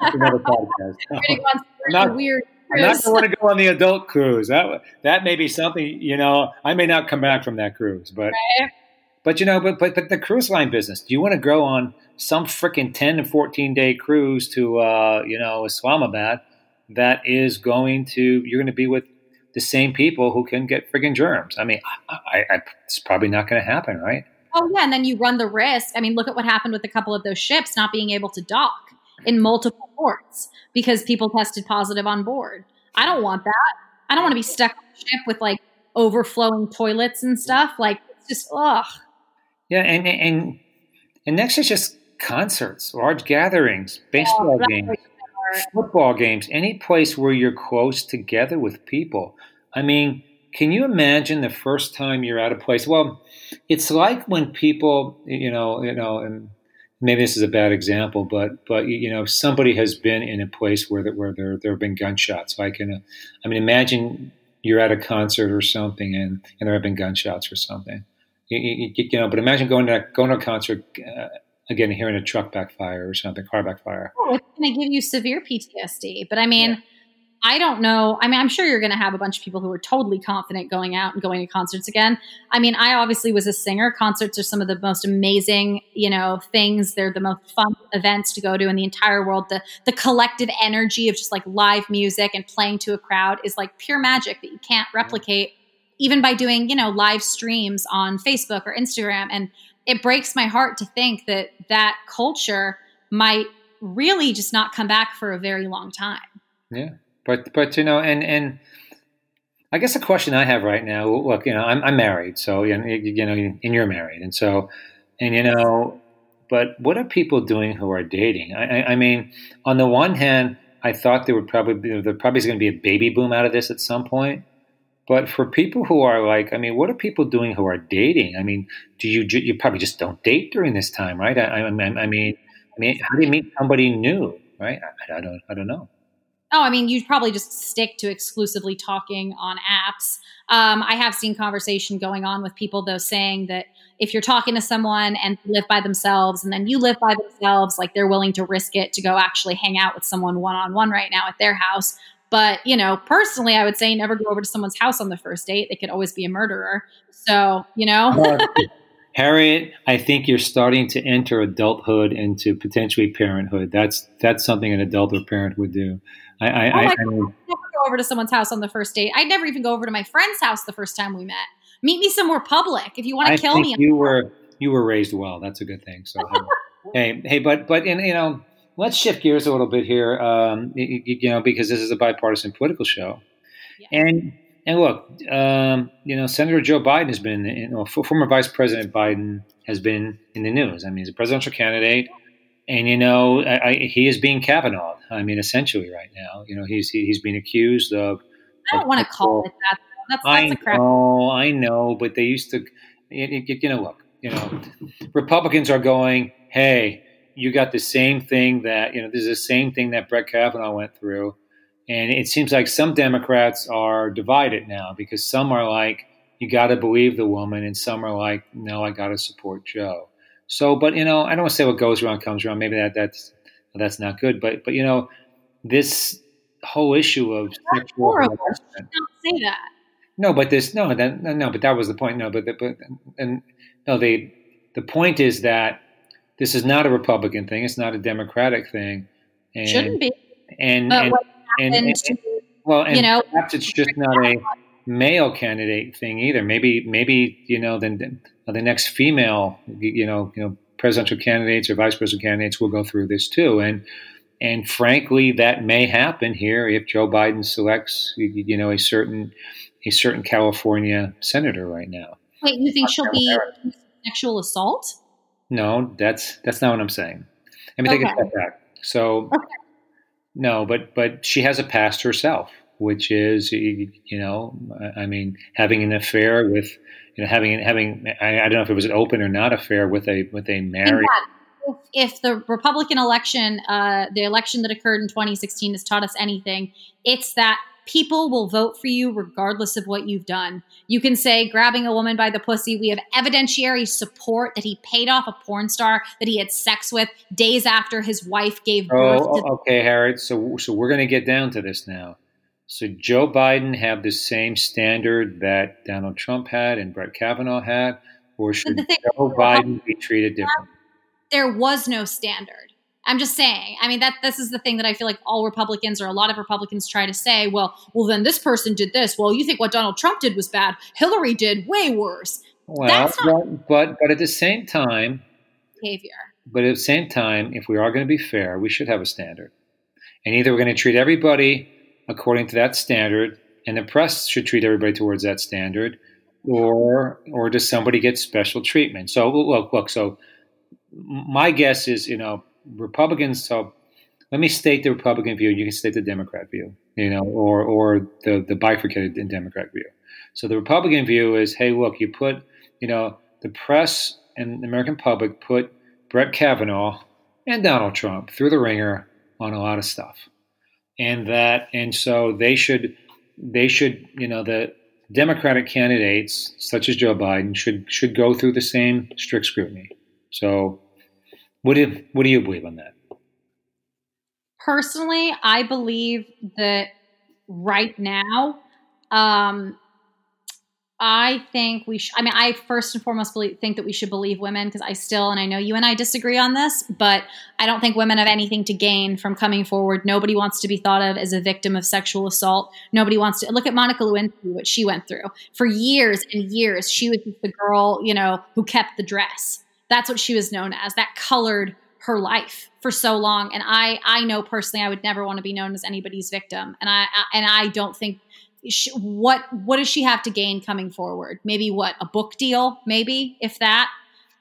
That's another podcast. Not, weird. I'm not going to go on the adult cruise. That that may be something. You know, I may not come back from that cruise, but right. but you know, but but but the cruise line business. Do you want to go on some freaking ten and fourteen day cruise to uh, you know Islamabad? That is going to you're going to be with the same people who can get friggin' germs. I mean, I, I, I, it's probably not going to happen, right? Oh yeah, and then you run the risk. I mean, look at what happened with a couple of those ships not being able to dock in multiple ports because people tested positive on board. I don't want that. I don't want to be stuck on a ship with like overflowing toilets and stuff. Like it's just ugh. Yeah, and and and next is just concerts, large gatherings, baseball oh, games football games, any place where you're close together with people. I mean, can you imagine the first time you're at a place? Well, it's like when people, you know, you know, and maybe this is a bad example, but but you know, somebody has been in a place where where there there have been gunshots. Like in a, I mean, imagine you're at a concert or something, and and there have been gunshots or something. You, you, you know, but imagine going to going to a concert. Uh, again hearing a truck backfire or something, car backfire. Oh, it's going to give you severe PTSD. But I mean, yeah. I don't know. I mean, I'm sure you're going to have a bunch of people who are totally confident going out and going to concerts again. I mean, I obviously was a singer. Concerts are some of the most amazing, you know, things. They're the most fun events to go to in the entire world. The the collective energy of just like live music and playing to a crowd is like pure magic that you can't replicate even by doing, you know, live streams on Facebook or Instagram and it breaks my heart to think that that culture might really just not come back for a very long time. Yeah, but but you know, and and I guess the question I have right now, look, you know, I'm, I'm married, so you know, you know, and you're married, and so, and you know, but what are people doing who are dating? I, I, I mean, on the one hand, I thought there would probably be, there probably is going to be a baby boom out of this at some point. But for people who are like, I mean, what are people doing who are dating? I mean, do you you probably just don't date during this time, right? I, I, I mean, I mean, how do you meet somebody new, right? I, I don't, I don't know. Oh, I mean, you'd probably just stick to exclusively talking on apps. Um, I have seen conversation going on with people though saying that if you're talking to someone and live by themselves and then you live by themselves, like they're willing to risk it to go actually hang out with someone one on one right now at their house but, you know, personally, I would say never go over to someone's house on the first date. They could always be a murderer. So, you know. Harriet, I think you're starting to enter adulthood into potentially parenthood. That's that's something an adult or parent would do. I, I, oh I, I never go over to someone's house on the first date. I'd never even go over to my friend's house the first time we met. Meet me somewhere public if you want to kill me. You were you were raised well. That's a good thing. So hey, hey, but but in, you know let's shift gears a little bit here, um, you, you, know, because this is a bipartisan political show. Yeah. And and look, um, you know, Senator Joe Biden has been, you know, former Vice President Biden has been in the news. I mean, he's a presidential candidate, and you know, I, I, he is being Kavanaugh. I mean, essentially, right now, you know, he's he, he's being accused of. I don't want to call it that. That's, that's I crap. know, I know, but they used to, you, you know, look, you know, Republicans are going, hey you got the same thing that you know. this is the same thing that Brett Kavanaugh went through, and it seems like some Democrats are divided now because some are like, you got to believe the woman, and some are like, no, I got to support Joe. So, but you know, I don't want to say what goes around comes around. Maybe that that's that's not good, but but you know, this whole issue of that's sexual harassment. Don't say that. No, but this no, that, no, but that was the point. No, but but and no, they the point is that this is not a Republican thing. It's not a Democratic thing. And, Shouldn't be. And, and, and, and, well, and you know, perhaps it's just not a male candidate thing either. Maybe, maybe you know, then uh, the next female, you know, you know, presidential candidates or vice presidential candidates will go through this too. And and frankly, that may happen here if Joe Biden selects, you know, a certain a certain California senator right now. Wait, you think she'll be sexual assault? No, that's that's not what I'm saying. Let me okay. take a step back. So, okay. no, but but she has a past herself, which is you know, I mean, having an affair with you know having having I, I don't know if it was an open or not affair with a with a married. If, if the Republican election, uh, the election that occurred in 2016, has taught us anything, it's that people will vote for you regardless of what you've done. You can say, grabbing a woman by the pussy, we have evidentiary support that he paid off a porn star that he had sex with days after his wife gave birth. Oh, to- okay, Harriet. So, so we're going to get down to this now. So Joe Biden have the same standard that Donald Trump had and Brett Kavanaugh had, or should Joe Biden be treated differently? there was no standard. I'm just saying. I mean, that this is the thing that I feel like all Republicans or a lot of Republicans try to say. Well, well, then this person did this. Well, you think what Donald Trump did was bad. Hillary did way worse Well, That's but, but but at the same time, behavior. but at the same time, if we are going to be fair, we should have a standard, and either we're going to treat everybody according to that standard, and the press should treat everybody towards that standard, or or does somebody get special treatment? So look, look. So my guess is, you know, Republicans. So let me state the Republican view. You can state the Democrat view, you know, or or the the bifurcated Democrat view. So the Republican view is, hey, look, you put, you know, the press and the American public put Brett Kavanaugh and Donald Trump through the ringer on a lot of stuff, and that, and so they should, they should, you know, the Democratic candidates such as Joe Biden should should go through the same strict scrutiny. So, what do what do you believe on that? Personally, I believe that right now, um, I think we should. I mean, I first and foremost believe, think that we should believe women because I still, and I know you and I disagree on this, but I don't think women have anything to gain from coming forward. Nobody wants to be thought of as a victim of sexual assault. Nobody wants to look at Monica Lewinsky, what she went through for years and years. She was the girl, you know, who kept the dress. That's what she was known as. That colored her life for so long. And I, I know personally, I would never want to be known as anybody's victim. And I, I and I don't think what what does she have to gain coming forward? Maybe what a book deal, maybe if that.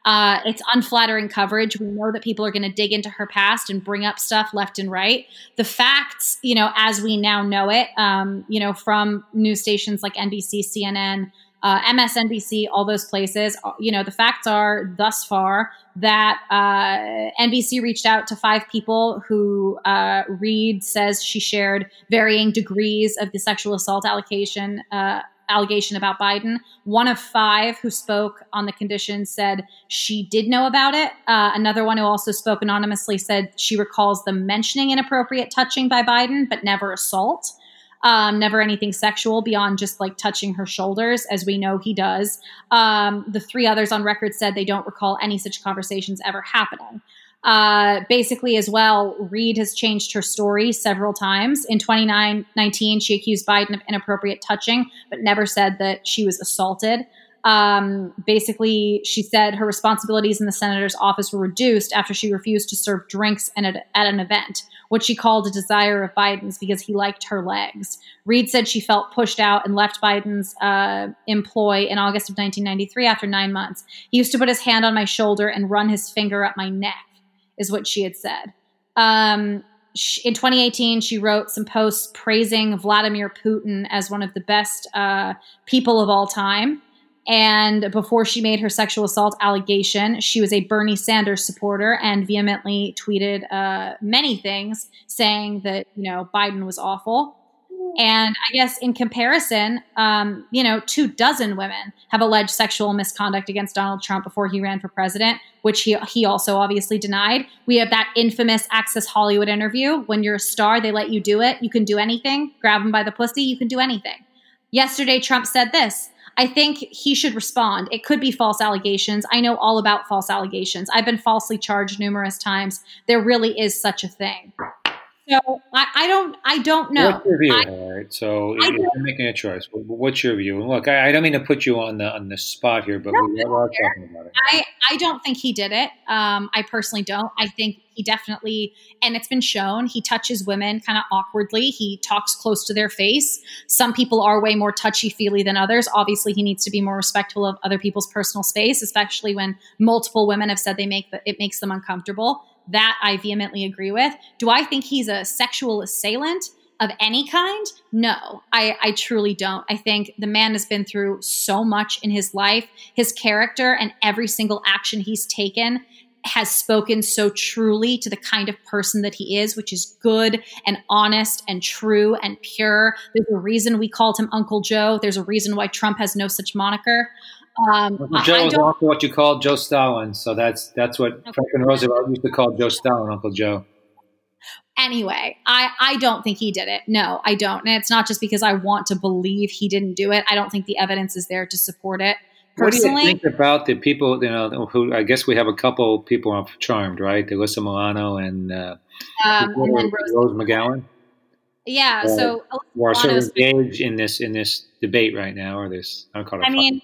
Uh, it's unflattering coverage. We know that people are going to dig into her past and bring up stuff left and right. The facts, you know, as we now know it, um, you know, from news stations like NBC, CNN, uh, MSNBC, all those places, uh, you know, the facts are thus far that uh, NBC reached out to five people who uh, Reade says she shared varying degrees of the sexual assault allegation. Uh, allegation about Biden. One of five who spoke on the condition said she did know about it. Uh, another one who also spoke anonymously said she recalls them mentioning inappropriate touching by Biden, but never assault. Um, never anything sexual beyond just like touching her shoulders, as we know he does. Um, the three others on record said they don't recall any such conversations ever happening. Uh, basically, as well, Reade has changed her story several times. In 2019, she accused Biden of inappropriate touching, but never said that she was assaulted. Um, basically, she said her responsibilities in the senator's office were reduced after she refused to serve drinks at, a, at an event, what she called a desire of Biden's because he liked her legs. Reade said she felt pushed out and left Biden's uh, employ in August of 1993 after nine months. He used to put his hand on my shoulder and run his finger up my neck, is what she had said. Um, in 2018, she wrote some posts praising Vladimir Putin as one of the best uh, people of all time. And before she made her sexual assault allegation, she was a Bernie Sanders supporter and vehemently tweeted uh, many things saying that, you know, Biden was awful. And I guess in comparison, um, you know, two dozen women have alleged sexual misconduct against Donald Trump before he ran for president, which he, he also obviously denied. We have that infamous Access Hollywood interview. When you're a star, they let you do it. You can do anything. Grab them by the pussy, you can do anything. Yesterday, Trump said this I think he should respond. It could be false allegations. I know all about false allegations. I've been falsely charged numerous times. There really is such a thing. So I, I don't I don't know. What's your view, I- all right? So I you're making a choice. What's your view? And look, I, I don't mean to put you on the on the spot here, but No, we are talking about it. I, I don't think he did it. Um, I personally don't. I think he definitely, and it's been shown, he touches women kind of awkwardly. He talks close to their face. Some people are way more touchy feely than others. Obviously, he needs to be more respectful of other people's personal space, especially when multiple women have said they make the, it makes them uncomfortable. That I vehemently agree with. Do I think he's a sexual assailant? of any kind? No, I, I truly don't. I think the man has been through so much in his life. His character and every single action he's taken has spoken so truly to the kind of person that he is, which is good and honest and true and pure. There's a reason we called him Uncle Joe. There's a reason why Trump has no such moniker. Um, Joe is also what you call Joe Stalin, so that's that's what okay. Franklin Roosevelt used to call Joe Stalin, Uncle Joe. Anyway, I, I don't think he did it. No, I don't. And it's not just because I want to believe he didn't do it. I don't think the evidence is there to support it. Personally, what do you think about the people? You know, who I guess we have a couple people on Charmed, right? Alyssa Milano and, uh, um, and Rose, Rose, McGowan. Yeah, uh, so who are sort of engaged in this in this debate right now, or this I don't call it. I mean,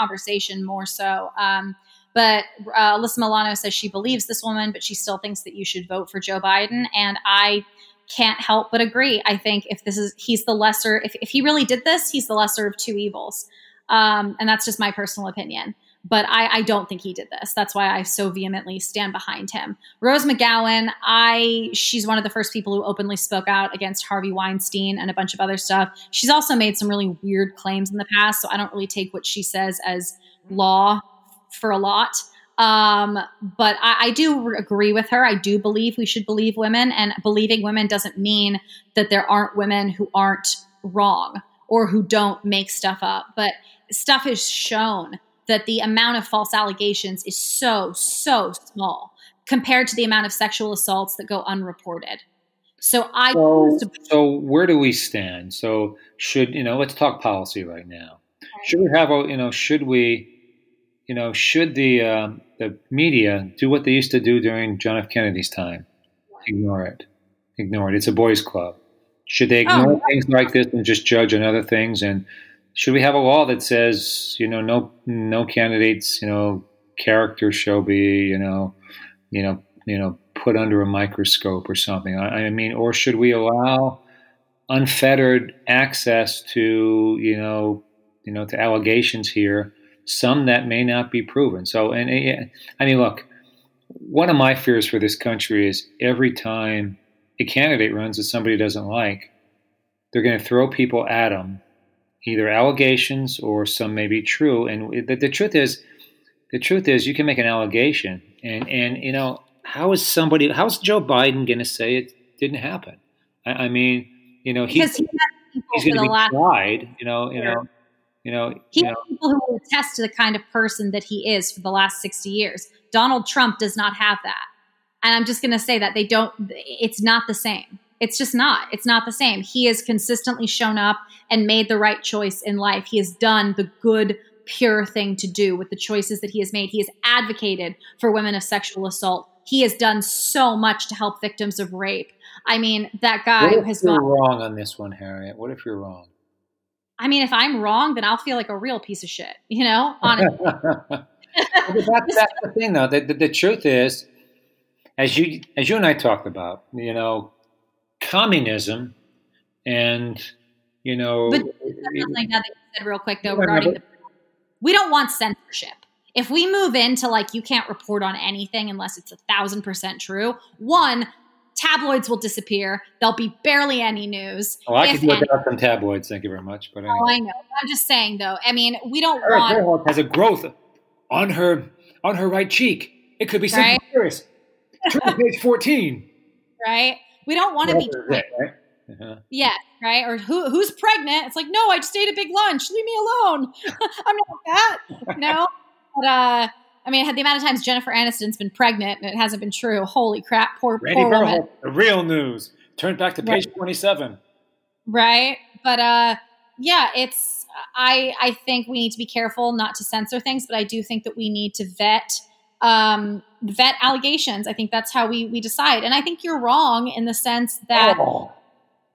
conversation more so. Um, but uh, Alyssa Milano says she believes this woman, but she still thinks that you should vote for Joe Biden. And I can't help but agree. I think if this is, he's the lesser, if, if he really did this, he's the lesser of two evils. Um, and that's just my personal opinion. But I, I, don't think he did this. That's why I so vehemently stand behind him. Rose McGowan, I she's one of the first people who openly spoke out against Harvey Weinstein and a bunch of other stuff. She's also made some really weird claims in the past, so I don't really take what she says as law for a lot. Um, but I, I, do agree with her. I do believe we should believe women, and believing women doesn't mean that there aren't women who aren't wrong or who don't make stuff up. But stuff is shown that the amount of false allegations is so, so small compared to the amount of sexual assaults that go unreported. So I. So, so where do we stand? So should you know? Let's talk policy right now. Okay. Should we have a you know? Should we you know, should the uh, the media do what they used to do during John F. Kennedy's time? Ignore it. Ignore it. It's a boys' club. Should they ignore oh. things like this and just judge on other things? And should we have a law that says, you know, no no candidates, you know, character shall be, you know, you know, you know, put under a microscope or something? I, I mean, or should we allow unfettered access to, you know, you know, to allegations here? some that may not be proven. So, and eh, I mean, look, one of my fears for this country is every time a candidate runs that somebody doesn't like, they're going to throw people at them, either allegations or some may be true. And the, the truth is, the truth is, you can make an allegation, and and you know, how is somebody, how's Joe Biden going to say it didn't happen? I, I mean, you know, he's, he he's going to be tried. You know, you know you know, he you has people who will attest to the kind of person that he is for the last 60 years. Donald Trump does not have that. And I'm just going to say that they don't, it's not the same. It's just not. It's not the same. He has consistently shown up and made the right choice in life. He has done the good, pure thing to do with the choices that he has made. He has advocated for women of sexual assault. He has done so much to help victims of rape. I mean, that guy what if has you're wrong on this one, Harriet. What if you're wrong? I mean, if I'm wrong, then I'll feel like a real piece of shit, you know, honestly. that's, that's the thing, though. The, the, the, truth is, as you as you and I talked about, you know, communism and you know, but something that you said real quick though regarding the, we don't want censorship. If we move into like you can't report on anything unless it's a thousand percent true, one, tabloids will disappear. There'll be barely any news. Oh, I could do without some tabloids. Thank you very much. But oh, anyway. oh, I know. I'm just saying, though. I mean, we don't Eric want has a growth on her on her right cheek. It could be something right? serious. Turn to page 14. Right. We don't want to be. It, right? Uh-huh. Yeah, right. Or who who's pregnant? It's like, no, I just ate a big lunch. Leave me alone. I'm not that. No. But uh, I mean, the amount of times Jennifer Aniston's been pregnant and it hasn't been true. Holy crap, poor, Randy poor woman. The real news. Turn back to page right. 27. Right. But uh, yeah, it's, I, I think we need to be careful not to censor things, but I do think that we need to vet, um, vet allegations. I think that's how we, we decide. And I think you're wrong in the sense that, oh.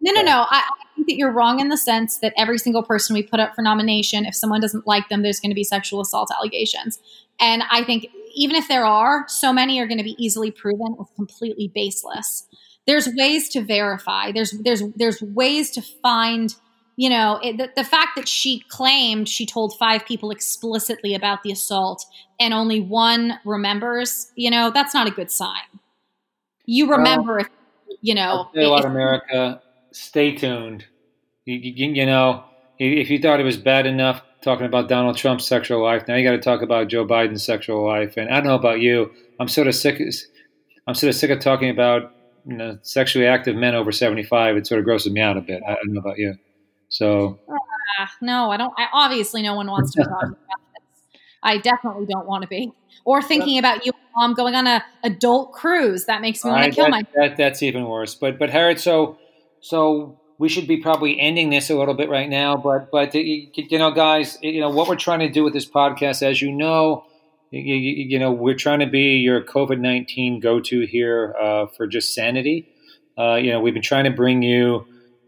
no, no, no. I, I think that you're wrong in the sense that every single person we put up for nomination, if someone doesn't like them, there's going to be sexual assault allegations. And I think even if there are, so many are going to be easily proven as completely baseless. There's ways to verify. There's there's there's ways to find. You know, it, the, the fact that she claimed she told five people explicitly about the assault and only one remembers, you know, that's not a good sign. You remember, well, if, you know. A lot, America, stay tuned. You, you, you know, if you thought it was bad enough talking about Donald Trump's sexual life. Now you got to talk about Joe Biden's sexual life. And I don't know about you. I'm sort of sick. I'm sort of sick of talking about you know sexually active men over 75. It sort of grosses me out a bit. I don't know about you. So uh, no, I don't. I obviously no one wants to be talking about this. I definitely don't want to be. Or thinking about you, mom, going on a adult cruise. That makes me want to kill that, myself. That, that's even worse. But but Harriet, so so we should be probably ending this a little bit right now. But but you know, guys, you know what we're trying to do with this podcast, as you know. You, you know, we're trying to be your COVID 19 go to here uh, for just sanity. Uh, you know, we've been trying to bring you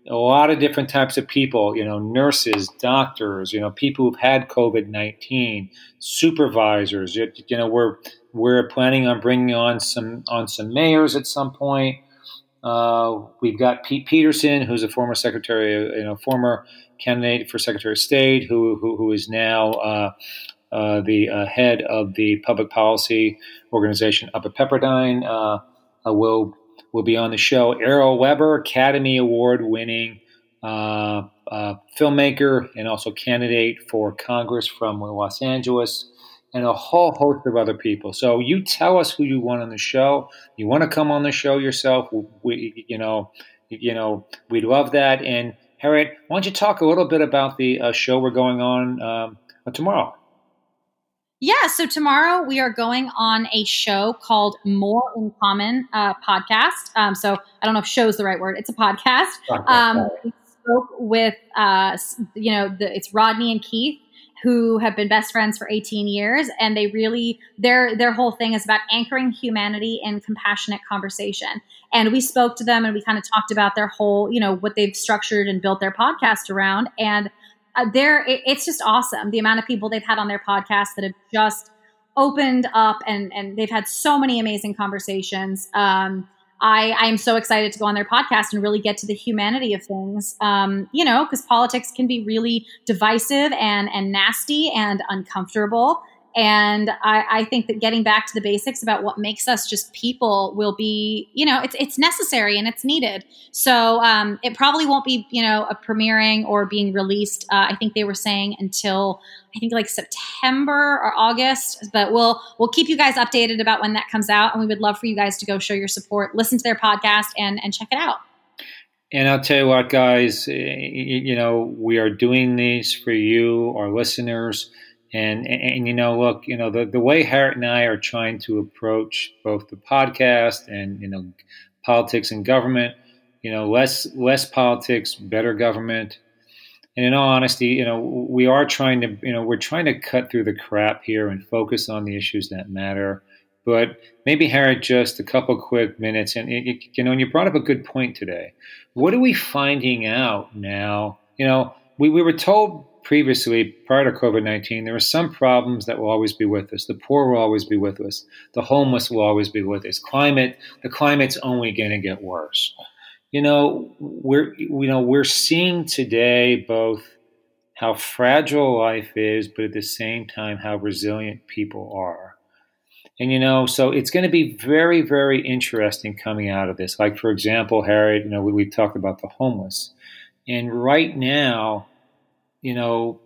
a lot of different types of people, you know, nurses, doctors, you know, people who've had COVID 19, supervisors. You, know, we're, we're planning on bringing on some, on some mayors at some point. Uh, we've got Pete Peterson, who's a former secretary, you know, former candidate for Secretary of State, who, who, who is now uh, uh, the uh, head of the public policy organization up at Pepperdine. Uh, uh, will will be on the show. Errol Weber, Academy Award winning uh, uh, filmmaker and also candidate for Congress from Los Angeles, and a whole host of other people. So you tell us who you want on the show. You want to come on the show yourself? We, you know, you know, we'd love that. And Harriet, why don't you talk a little bit about the uh, show we're going on um, tomorrow? Yeah, so tomorrow we are going on a show called More in Common uh, podcast. Um, so I don't know if "show" is the right word. It's a podcast. Um, we spoke with, uh, you know, the, it's Rodney and Keith who have been best friends for 18 years, and they really their their whole thing is about anchoring humanity in compassionate conversation. And we spoke to them, and we kind of talked about their whole, you know, what they've structured and built their podcast around, and uh, there it, it's just awesome the amount of people they've had on their podcast that have just opened up and and they've had so many amazing conversations um, I, I am so excited to go on their podcast and really get to the humanity of things. Um, you know, because politics can be really divisive and and nasty and uncomfortable. And I, I, think that getting back to the basics about what makes us just people will be, you know, it's it's necessary and it's needed. So um, it probably won't be, you know, a premiering or being released. Uh, I think they were saying until I think like September or August. But we'll we'll keep you guys updated about when that comes out, and we would love for you guys to go show your support, listen to their podcast, and and check it out. And I'll tell you what, guys, you know, we are doing these for you, our listeners and, and, and, you know, look, you know, the, the way Harriet and I are trying to approach both the podcast and, you know, politics and government, you know, less less politics, better government. And in all honesty, you know, we are trying to, you know, we're trying to cut through the crap here and focus on the issues that matter. But maybe Harriet, just a couple quick minutes, and you know, and you brought up a good point today. What are we finding out now? You know, we, we were told previously, prior to COVID 19, there are some problems that will always be with us. The poor will always be with us. The homeless will always be with us. Climate, the climate's only going to get worse. You know, we're, you know, we're seeing today both how fragile life is, but at the same time, how resilient people are. And you know, so it's going to be very, very interesting coming out of this. Like, for example, Harriet, you know, we, we talked about the homeless. And right now, you know,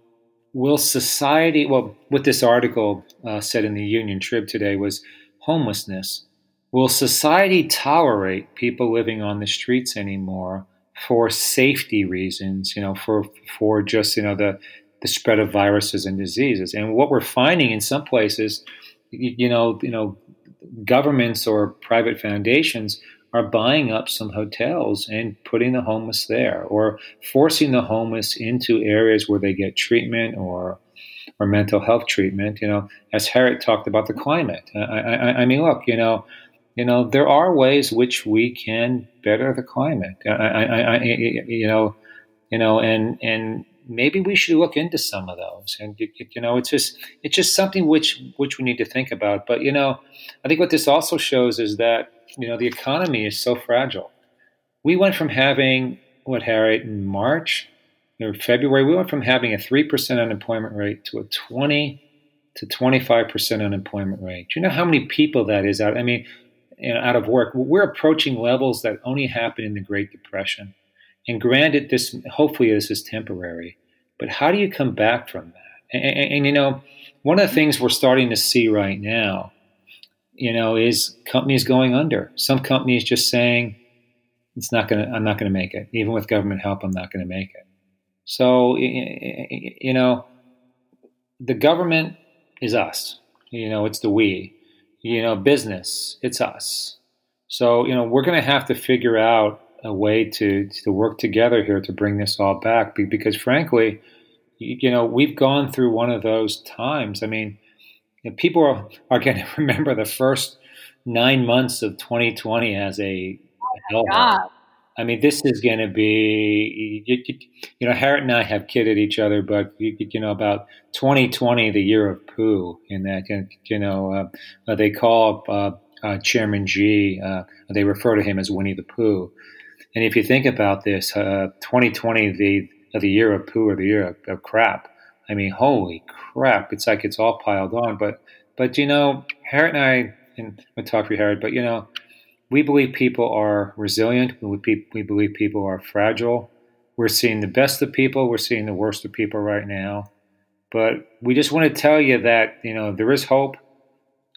will society, well, what this article uh, said in the Union Trib today was homelessness. Will society tolerate people living on the streets anymore for safety reasons, you know, for, for just, you know, the, the spread of viruses and diseases? And what we're finding in some places, you, you know, you know, governments or private foundations are buying up some hotels and putting the homeless there or forcing the homeless into areas where they get treatment or or mental health treatment you know as Harriet talked about the climate. I, I, I mean look you know you know there are ways which we can better the climate. I, I, I you know you know and and maybe we should look into some of those. And you know it's just it's just something which which we need to think about. But you know i think what this also shows is that you know, the economy is so fragile. We went from having what Harriet in March or February, we went from having a three percent unemployment rate to a twenty to twenty five percent unemployment rate. Do you know how many people that is out? I mean, you know, out of work. We're approaching levels that only happened in the Great Depression. And granted, this hopefully this is temporary, but how do you come back from that? And, and, and, you know, one of the things we're starting to see right now, you know, is companies going under. Some companies just saying, "It's not gonna. I'm not gonna make it. Even with government help, I'm not gonna make it." So, you know, the government is us. You know, it's the we. You know, business, it's us. So, you know, we're going to have to figure out a way to to work together here to bring this all back because frankly, you know, we've gone through one of those times. I mean, you know, people are, are going to remember the first nine months of 2020 as a oh hell. I mean, this is going to be, you, you, know, Harriet and I have kidded each other, but, you, you know, about 2020, the year of poo, in that, you know, uh, they call uh, uh, Chairman G, uh, they refer to him as Winnie the Pooh. And if you think about this, 2020, uh, the, the year of poo or the year of, of crap, I mean, holy crap, it's like it's all piled on. But, but you know, Harriet and I, and I talk for Harriet, but, you know, we believe people are resilient. We, we believe people are fragile. We're seeing the best of people. We're seeing the worst of people right now. But we just want to tell you that you know there is hope.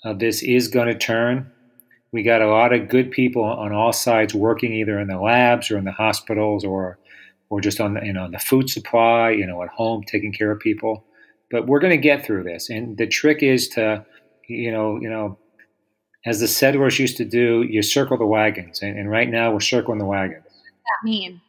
Uh, this is going to turn. We got a lot of good people on all sides working either in the labs or in the hospitals or or just on the you know the food supply, you know, at home taking care of people. But we're going to get through this. And the trick is to you know you know as the settlers used to do, you circle the wagons. And, and right now we're circling the wagons. What does that mean?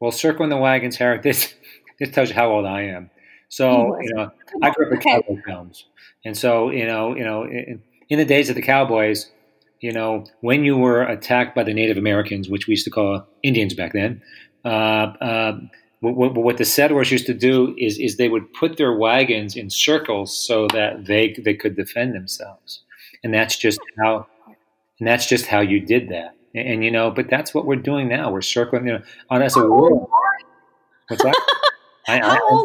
Well, circling the wagons, Harry, this, this tells you how old I am. So, you know, I grew up in okay. cowboy films. And so, you know, you know, in, in the days of the cowboys, you know, when you were attacked by the Native Americans, which we used to call Indians back then, what, what, the settlers used to do is, is they would put their wagons in circles so that they, they could defend themselves and that's just how and that's just how you did that and, and, you know but that's what we're doing now we're circling you know on as a world what's that I, I, I,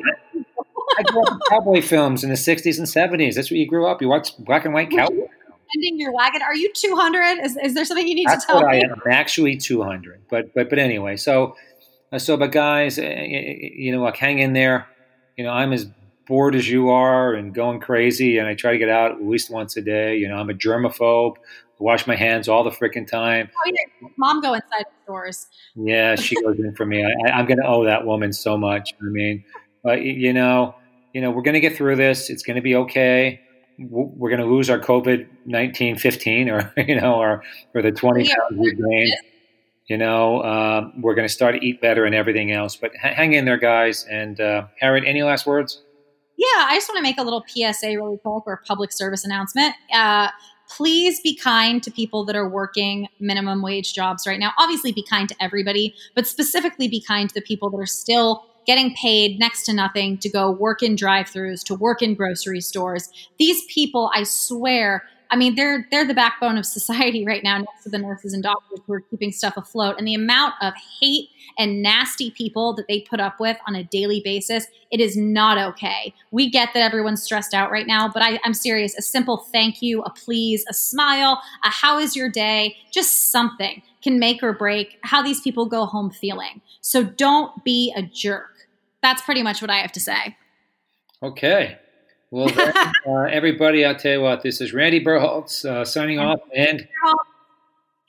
I, grew up in cowboy films in the 60s and 70s that's what you grew up you watched black and white cowboy Ending your wagon. Are you 200? Is, is there something you need That's to tell me? I am. I'm actually 200. But but but anyway, so uh, so but guys, uh, you know, like hang in there. You know, I'm as bored as you are and going crazy, and I try to get out at least once a day. You know, I'm a germaphobe. I wash my hands all the freaking time. Oh, yeah. Mom go inside stores. Yeah, she goes in for me. I, am going to owe that woman so much. I mean, but you know, you know, we're going to get through this. It's going to be okay. We're going to lose our COVID 19, 15, or you know, or or the 20 pounds we've gained. You know, uh, we're going to start to eat better and everything else. But hang in there, guys. And uh, Harriet, any last words? Yeah, I just want to make a little PSA really quick or public service announcement. Uh, please be kind to people that are working minimum wage jobs right now. Obviously, be kind to everybody, but specifically be kind to the people that are still getting paid next to nothing to go work in drive throughs, to work in grocery stores. These people, I swear, I mean, they're they're the backbone of society right now, next to the nurses and doctors who are keeping stuff afloat. And the amount of hate and nasty people that they put up with on a daily basis, it is not okay. We get that everyone's stressed out right now, but I, I'm serious. A simple thank you, a please, a smile, a how is your day, just something can make or break how these people go home feeling. So don't be a jerk. That's pretty much what I have to say. Okay. Well, then, uh, everybody, I'll tell you what, this is Randy Berholtz uh, signing off and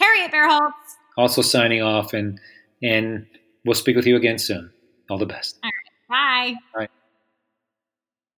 Harriet Berholtz also signing off, and and we'll speak with you again soon. All the best. All right. Bye. All right.